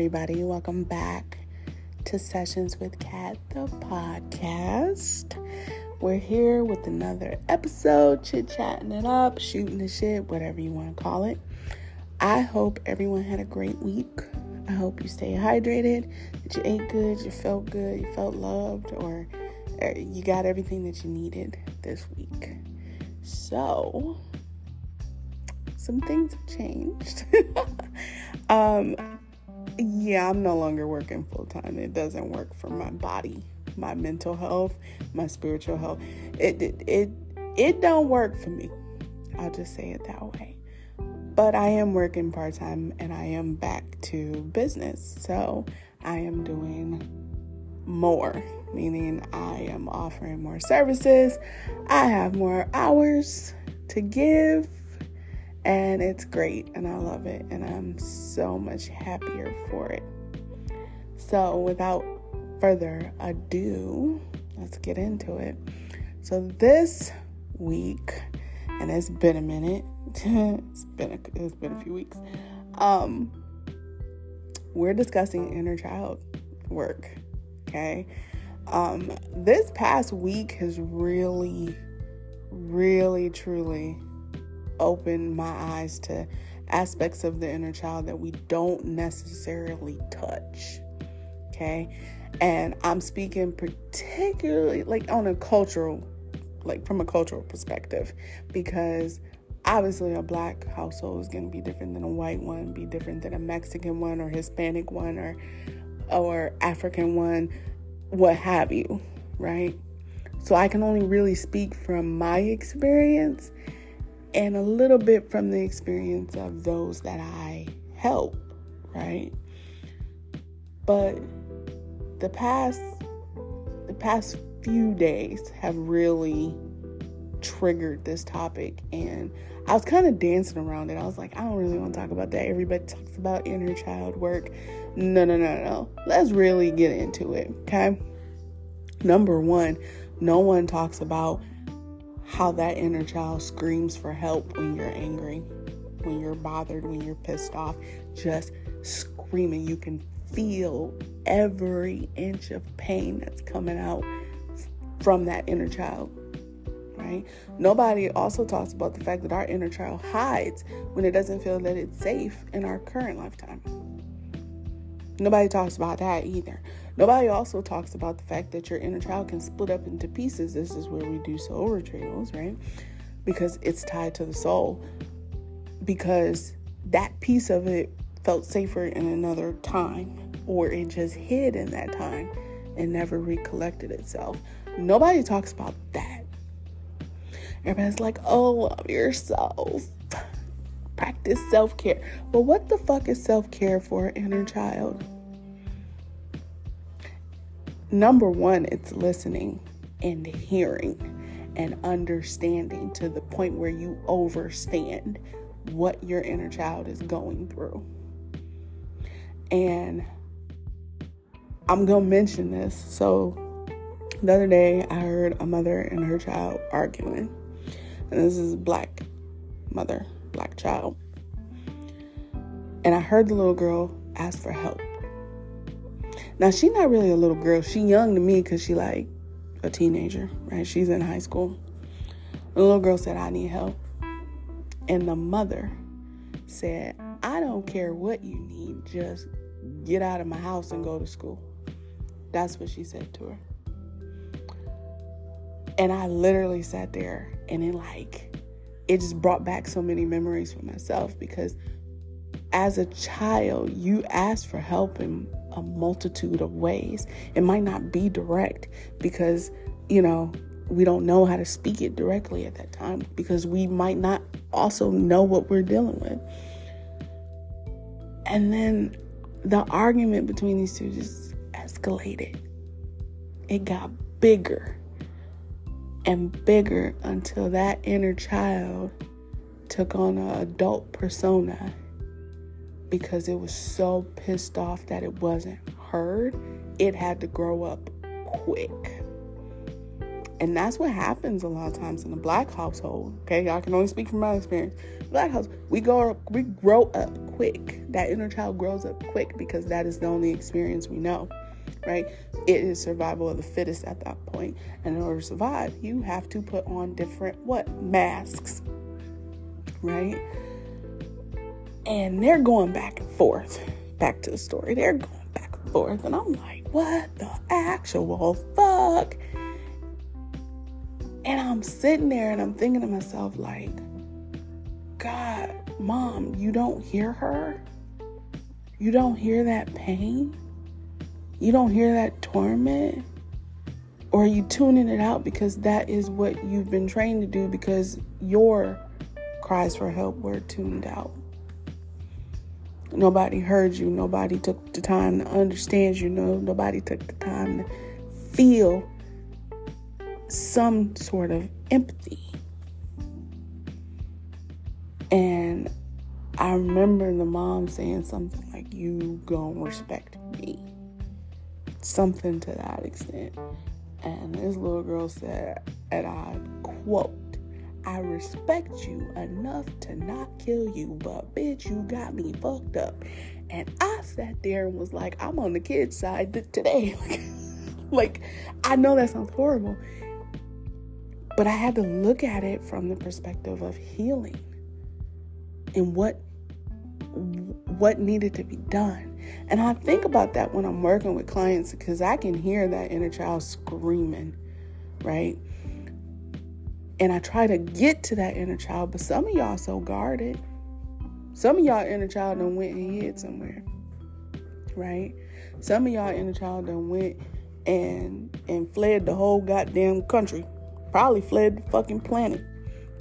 everybody. Welcome back to Sessions with Kat, the podcast. We're here with another episode, chit chatting it up, shooting the shit, whatever you want to call it. I hope everyone had a great week. I hope you stay hydrated, that you ate good, you felt good, you felt loved, or uh, you got everything that you needed this week. So, some things have changed. um, yeah, I'm no longer working full time. It doesn't work for my body, my mental health, my spiritual health. It it it, it don't work for me. I'll just say it that way. But I am working part time and I am back to business. So I am doing more, meaning I am offering more services. I have more hours to give and it's great and I love it and I'm so much happier for it. So, without further ado, let's get into it. So, this week, and it's been a minute, it's been a, it's been a few weeks. Um, we're discussing inner child work. Okay. Um, this past week has really, really, truly opened my eyes to aspects of the inner child that we don't necessarily touch. Okay. And I'm speaking particularly like on a cultural, like from a cultural perspective, because obviously a black household is going to be different than a white one, be different than a Mexican one or Hispanic one or or African one, what have you, right? So I can only really speak from my experience and a little bit from the experience of those that I help, right? But the past the past few days have really triggered this topic and I was kind of dancing around it. I was like, I don't really want to talk about that. Everybody talks about inner child work. No, no, no, no. Let's really get into it, okay? Number 1, no one talks about how that inner child screams for help when you're angry, when you're bothered, when you're pissed off, just screaming. You can feel every inch of pain that's coming out from that inner child. Right? Nobody also talks about the fact that our inner child hides when it doesn't feel that it's safe in our current lifetime. Nobody talks about that either. Nobody also talks about the fact that your inner child can split up into pieces. This is where we do soul retrievals, right? Because it's tied to the soul. Because that piece of it felt safer in another time, or it just hid in that time and never recollected itself. Nobody talks about that. Everybody's like, oh, love yourself. Practice self care. But what the fuck is self care for an inner child? Number one, it's listening and hearing and understanding to the point where you understand what your inner child is going through. And I'm going to mention this. So, the other day, I heard a mother and her child arguing. And this is black mother, black child. And I heard the little girl ask for help. Now she's not really a little girl. She young to me because she like a teenager, right? She's in high school. The little girl said, "I need help," and the mother said, "I don't care what you need. Just get out of my house and go to school." That's what she said to her. And I literally sat there and it like it just brought back so many memories for myself because as a child, you ask for help in a multitude of ways. It might not be direct because, you know, we don't know how to speak it directly at that time because we might not also know what we're dealing with. And then the argument between these two just escalated. It got bigger and bigger until that inner child took on an adult persona because it was so pissed off that it wasn't heard, it had to grow up quick. And that's what happens a lot of times in the black household. Okay, I can only speak from my experience. Black house, we go we grow up quick. That inner child grows up quick because that is the only experience we know. Right? It is survival of the fittest at that point. And in order to survive, you have to put on different what? Masks. Right? And they're going back and forth. Back to the story. They're going back and forth. And I'm like, what the actual fuck? And I'm sitting there and I'm thinking to myself, like, God, mom, you don't hear her? You don't hear that pain? You don't hear that torment? Or are you tuning it out because that is what you've been trained to do because your cries for help were tuned out? Nobody heard you. Nobody took the time to understand you. No, nobody took the time to feel some sort of empathy. And I remember the mom saying something like, You gonna respect me. Something to that extent. And this little girl said, and I quote, I respect you enough to not kill you, but bitch, you got me fucked up. And I sat there and was like, I'm on the kid's side today. like, I know that sounds horrible, but I had to look at it from the perspective of healing and what what needed to be done. And I think about that when I'm working with clients because I can hear that inner child screaming, right? And I try to get to that inner child, but some of y'all so guarded. Some of y'all inner child done went and hid somewhere. Right? Some of y'all inner child done went and and fled the whole goddamn country. Probably fled the fucking planet.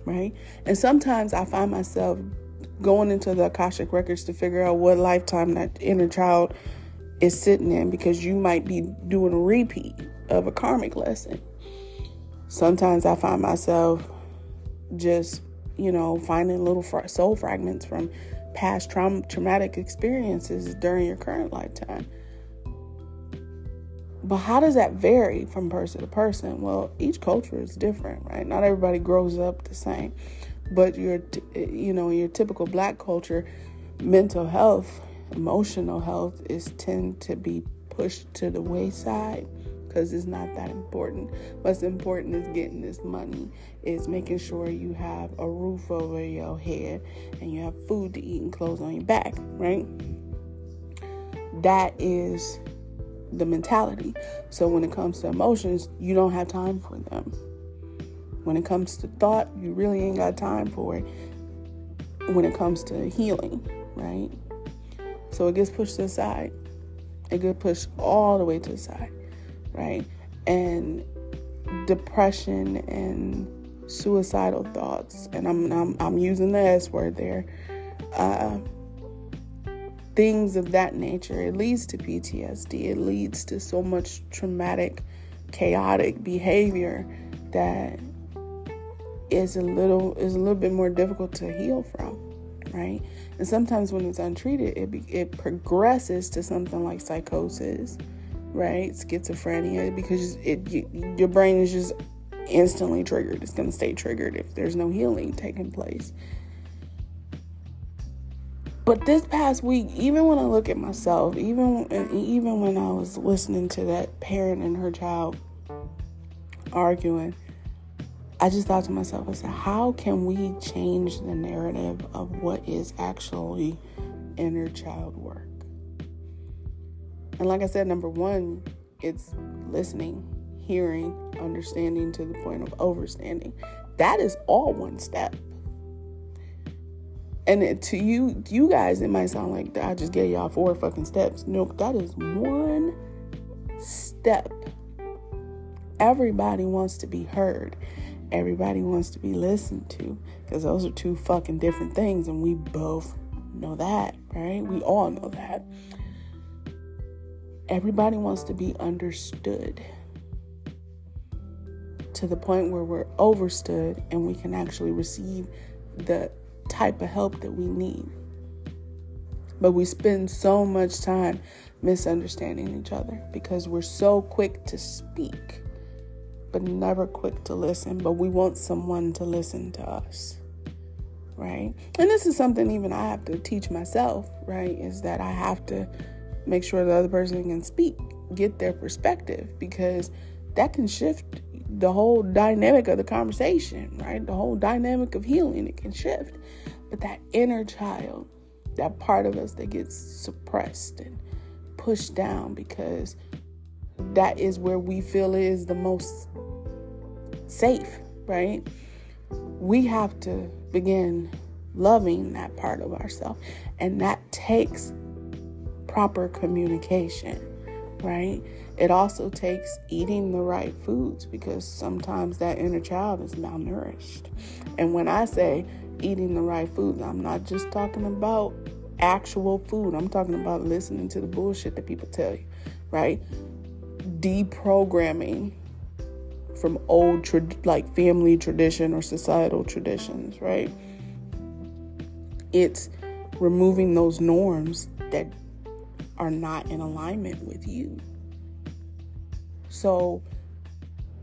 Right? And sometimes I find myself going into the Akashic records to figure out what lifetime that inner child is sitting in because you might be doing a repeat of a karmic lesson sometimes I find myself just, you know, finding little soul fragments from past traum- traumatic experiences during your current lifetime. But how does that vary from person to person? Well, each culture is different, right? Not everybody grows up the same. But your, you know, your typical black culture, mental health, emotional health is tend to be pushed to the wayside because it's not that important. What's important is getting this money, is making sure you have a roof over your head and you have food to eat and clothes on your back, right? That is the mentality. So when it comes to emotions, you don't have time for them. When it comes to thought, you really ain't got time for it. When it comes to healing, right? So it gets pushed to the side. It gets pushed all the way to the side right? And depression and suicidal thoughts, and I'm I'm, I'm using the S word there. Uh, things of that nature. It leads to PTSD. It leads to so much traumatic, chaotic behavior that is a little is a little bit more difficult to heal from, right? And sometimes when it's untreated, it be, it progresses to something like psychosis right? Schizophrenia because it you, your brain is just instantly triggered. It's going to stay triggered if there's no healing taking place. But this past week, even when I look at myself, even even when I was listening to that parent and her child arguing, I just thought to myself, I said, how can we change the narrative of what is actually inner child work? And like I said, number one, it's listening, hearing, understanding to the point of overstanding. That is all one step. And to you, you guys, it might sound like I just gave y'all four fucking steps. Nope, that is one step. Everybody wants to be heard. Everybody wants to be listened to because those are two fucking different things, and we both know that, right? We all know that. Everybody wants to be understood to the point where we're overstood and we can actually receive the type of help that we need. But we spend so much time misunderstanding each other because we're so quick to speak but never quick to listen. But we want someone to listen to us, right? And this is something even I have to teach myself, right? Is that I have to make sure the other person can speak, get their perspective, because that can shift the whole dynamic of the conversation, right? The whole dynamic of healing, it can shift. But that inner child, that part of us that gets suppressed and pushed down because that is where we feel is the most safe, right? We have to begin loving that part of ourselves, and that takes proper communication, right? It also takes eating the right foods because sometimes that inner child is malnourished. And when I say eating the right foods, I'm not just talking about actual food, I'm talking about listening to the bullshit that people tell you, right? Deprogramming from old like family tradition or societal traditions, right? It's removing those norms that are not in alignment with you. So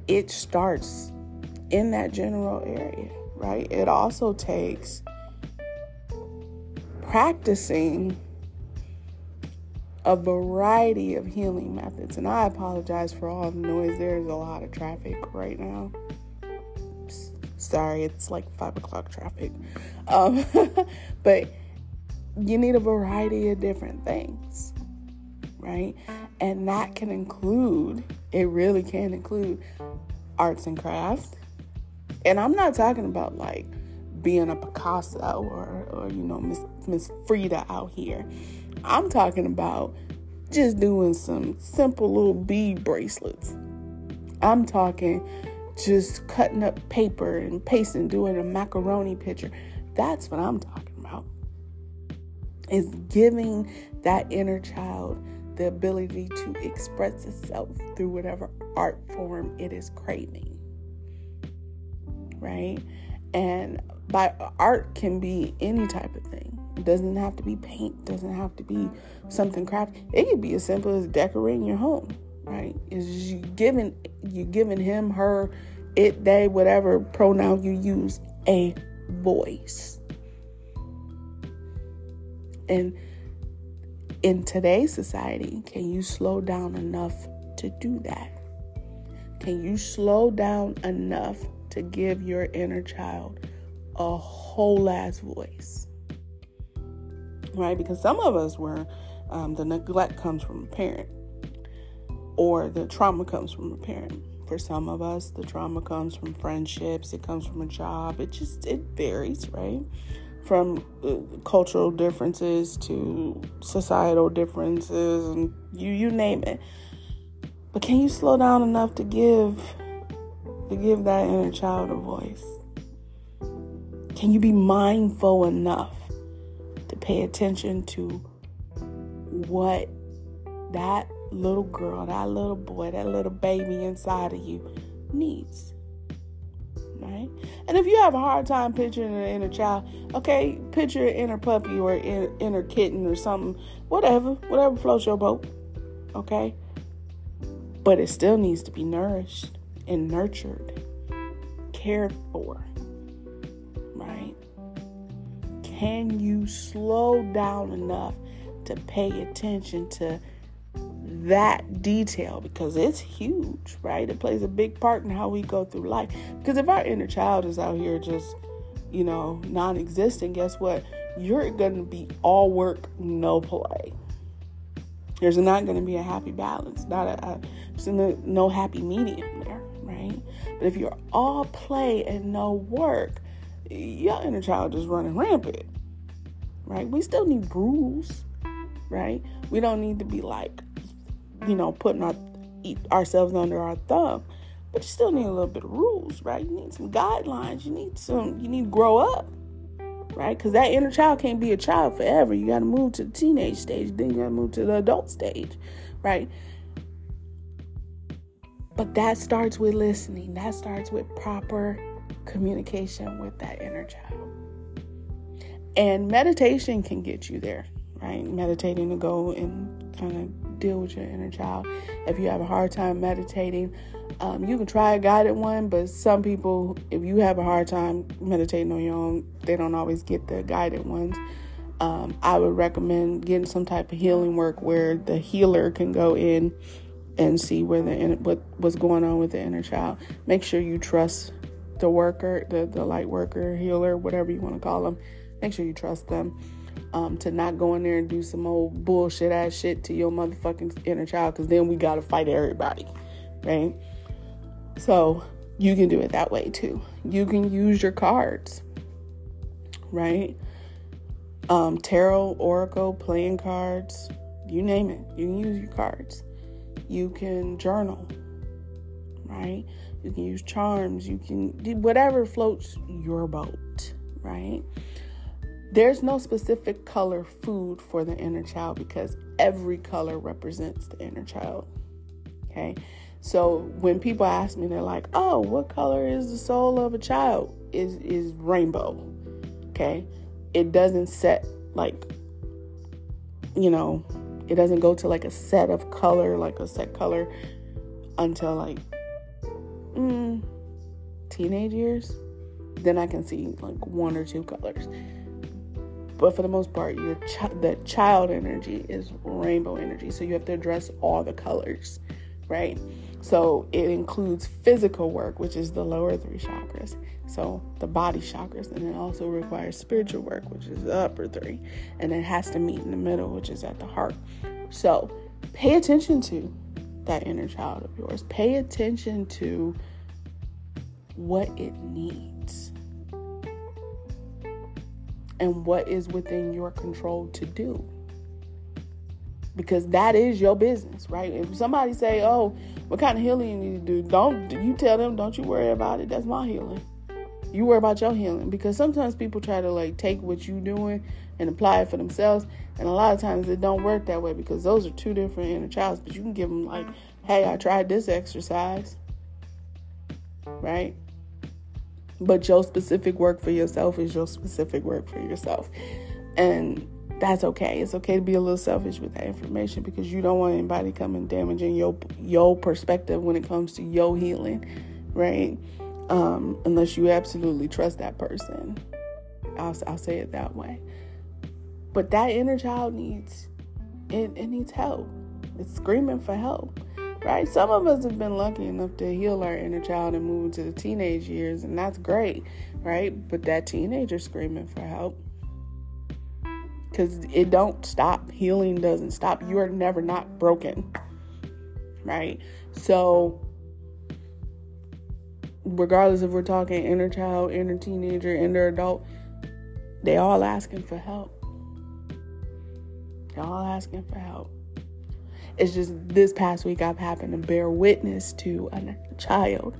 it starts in that general area, right? It also takes practicing a variety of healing methods. And I apologize for all the noise. There's a lot of traffic right now. Sorry, it's like five o'clock traffic. Um, but you need a variety of different things, right? And that can include, it really can include arts and crafts. And I'm not talking about like being a Picasso or, or you know, Miss Miss Frida out here. I'm talking about just doing some simple little bead bracelets. I'm talking just cutting up paper and pasting, doing a macaroni picture. That's what I'm talking about. Is giving that inner child the ability to express itself through whatever art form it is craving. Right? And by art can be any type of thing. It doesn't have to be paint, doesn't have to be something crafty. It could be as simple as decorating your home, right? Is you giving you giving him, her, it, they, whatever pronoun you use, a voice. And in today's society, can you slow down enough to do that? Can you slow down enough to give your inner child a whole ass voice? right? Because some of us were, um, the neglect comes from a parent, or the trauma comes from a parent. For some of us, the trauma comes from friendships, it comes from a job. It just, it varies, right? From uh, cultural differences to societal differences, and you, you name it. But can you slow down enough to give, to give that inner child a voice? Can you be mindful enough to pay attention to what that little girl, that little boy, that little baby inside of you needs. Right? And if you have a hard time picturing an inner child, okay, picture an inner puppy or inner, inner kitten or something, whatever, whatever floats your boat. Okay? But it still needs to be nourished and nurtured, cared for. Right? Can you slow down enough to pay attention to that detail because it's huge, right? It plays a big part in how we go through life. Because if our inner child is out here just, you know, non existent, guess what? You're going to be all work, no play. There's not going to be a happy balance, not a, a there's no happy medium there, right? But if you're all play and no work, your inner child is running rampant, right? We still need rules, right? We don't need to be like, you know, putting our ourselves under our thumb, but you still need a little bit of rules, right? You need some guidelines. You need some. You need to grow up, right? Because that inner child can't be a child forever. You got to move to the teenage stage, then you got to move to the adult stage, right? But that starts with listening. That starts with proper communication with that inner child. And meditation can get you there, right? Meditating to go and kind of deal with your inner child. If you have a hard time meditating, um, you can try a guided one, but some people, if you have a hard time meditating on your own, they don't always get the guided ones. Um, I would recommend getting some type of healing work where the healer can go in and see where the what what's going on with the inner child. Make sure you trust the worker, the the light worker, healer, whatever you want to call them. Make sure you trust them. Um, to not go in there and do some old bullshit ass shit to your motherfucking inner child, because then we gotta fight everybody, right? So you can do it that way too. You can use your cards, right? Um, tarot, oracle, playing cards, you name it. You can use your cards. You can journal, right? You can use charms. You can do whatever floats your boat, right? There's no specific color food for the inner child because every color represents the inner child. Okay. So when people ask me, they're like, "Oh, what color is the soul of a child?" Is is rainbow. Okay? It doesn't set like you know, it doesn't go to like a set of color, like a set color until like mm, teenage years. Then I can see like one or two colors. But for the most part, your ch- the child energy is rainbow energy, so you have to address all the colors, right? So it includes physical work, which is the lower three chakras. So the body chakras, and it also requires spiritual work, which is the upper three, and it has to meet in the middle, which is at the heart. So pay attention to that inner child of yours. Pay attention to what it needs and what is within your control to do. Because that is your business right? If somebody say oh what kind of healing you need to do? Don't you tell them don't you worry about it. That's my healing. You worry about your healing. Because sometimes people try to like take what you're doing and apply it for themselves and a lot of times it don't work that way because those are two different inner childs but you can give them like hey i tried this exercise right but your specific work for yourself is your specific work for yourself. And that's okay. It's okay to be a little selfish with that information because you don't want anybody coming damaging your your perspective when it comes to your healing, right? Um, unless you absolutely trust that person. I'll, I'll say it that way. But that inner child needs it, it needs help. It's screaming for help right? Some of us have been lucky enough to heal our inner child and move into the teenage years, and that's great, right? But that teenager screaming for help because it don't stop. Healing doesn't stop. You are never not broken, right? So, regardless if we're talking inner child, inner teenager, inner adult, they all asking for help. They're all asking for help. It's just this past week I've happened to bear witness to a child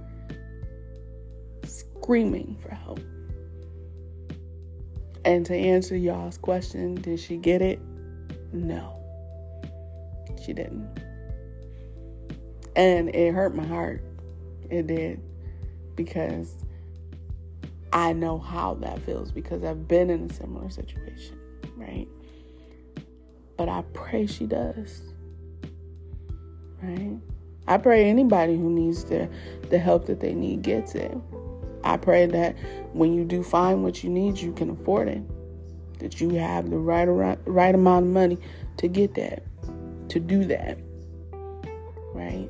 screaming for help. And to answer y'all's question, did she get it? No, she didn't. And it hurt my heart. It did. Because I know how that feels because I've been in a similar situation, right? But I pray she does right? I pray anybody who needs the, the help that they need gets it. I pray that when you do find what you need, you can afford it. That you have the right, right, right amount of money to get that, to do that, right?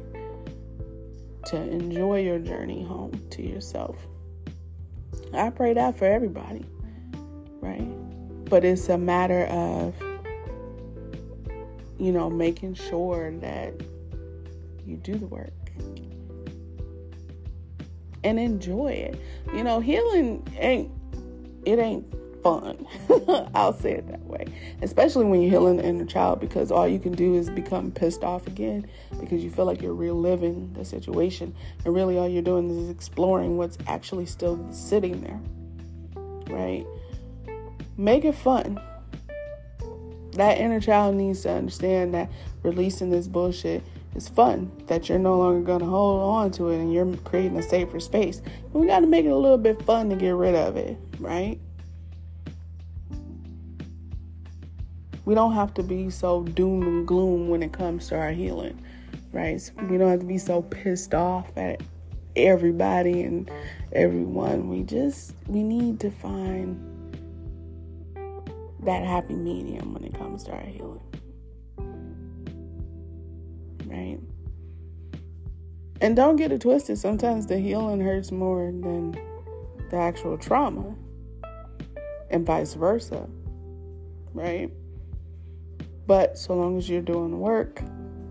To enjoy your journey home to yourself. I pray that for everybody, right? But it's a matter of, you know, making sure that you do the work and enjoy it. You know, healing ain't it ain't fun. I'll say it that way. Especially when you're healing the inner child because all you can do is become pissed off again because you feel like you're reliving the situation and really all you're doing is exploring what's actually still sitting there. Right? Make it fun. That inner child needs to understand that releasing this bullshit it's fun that you're no longer going to hold on to it and you're creating a safer space. We got to make it a little bit fun to get rid of it, right? we don't have to be so doom and gloom when it comes to our healing, right? We don't have to be so pissed off at everybody and everyone. We just we need to find that happy medium when it comes to our healing. Right? And don't get it twisted. Sometimes the healing hurts more than the actual trauma, and vice versa. Right? But so long as you're doing the work,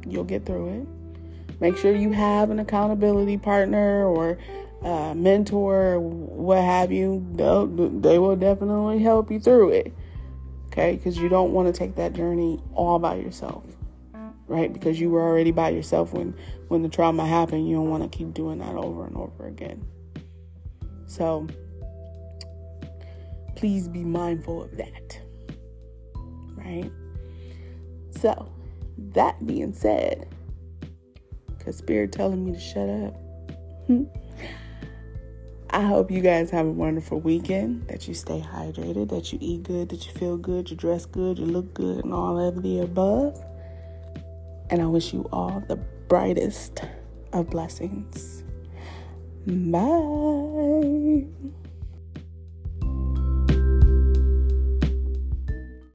you'll get through it. Make sure you have an accountability partner or a mentor, or what have you. They'll, they will definitely help you through it. Okay? Because you don't want to take that journey all by yourself right? Because you were already by yourself when when the trauma happened. You don't want to keep doing that over and over again. So please be mindful of that. Right? So, that being said, cuz spirit telling me to shut up. I hope you guys have a wonderful weekend, that you stay hydrated, that you eat good, that you feel good, you dress good, you look good, and all of the above. And I wish you all the brightest of blessings. Bye.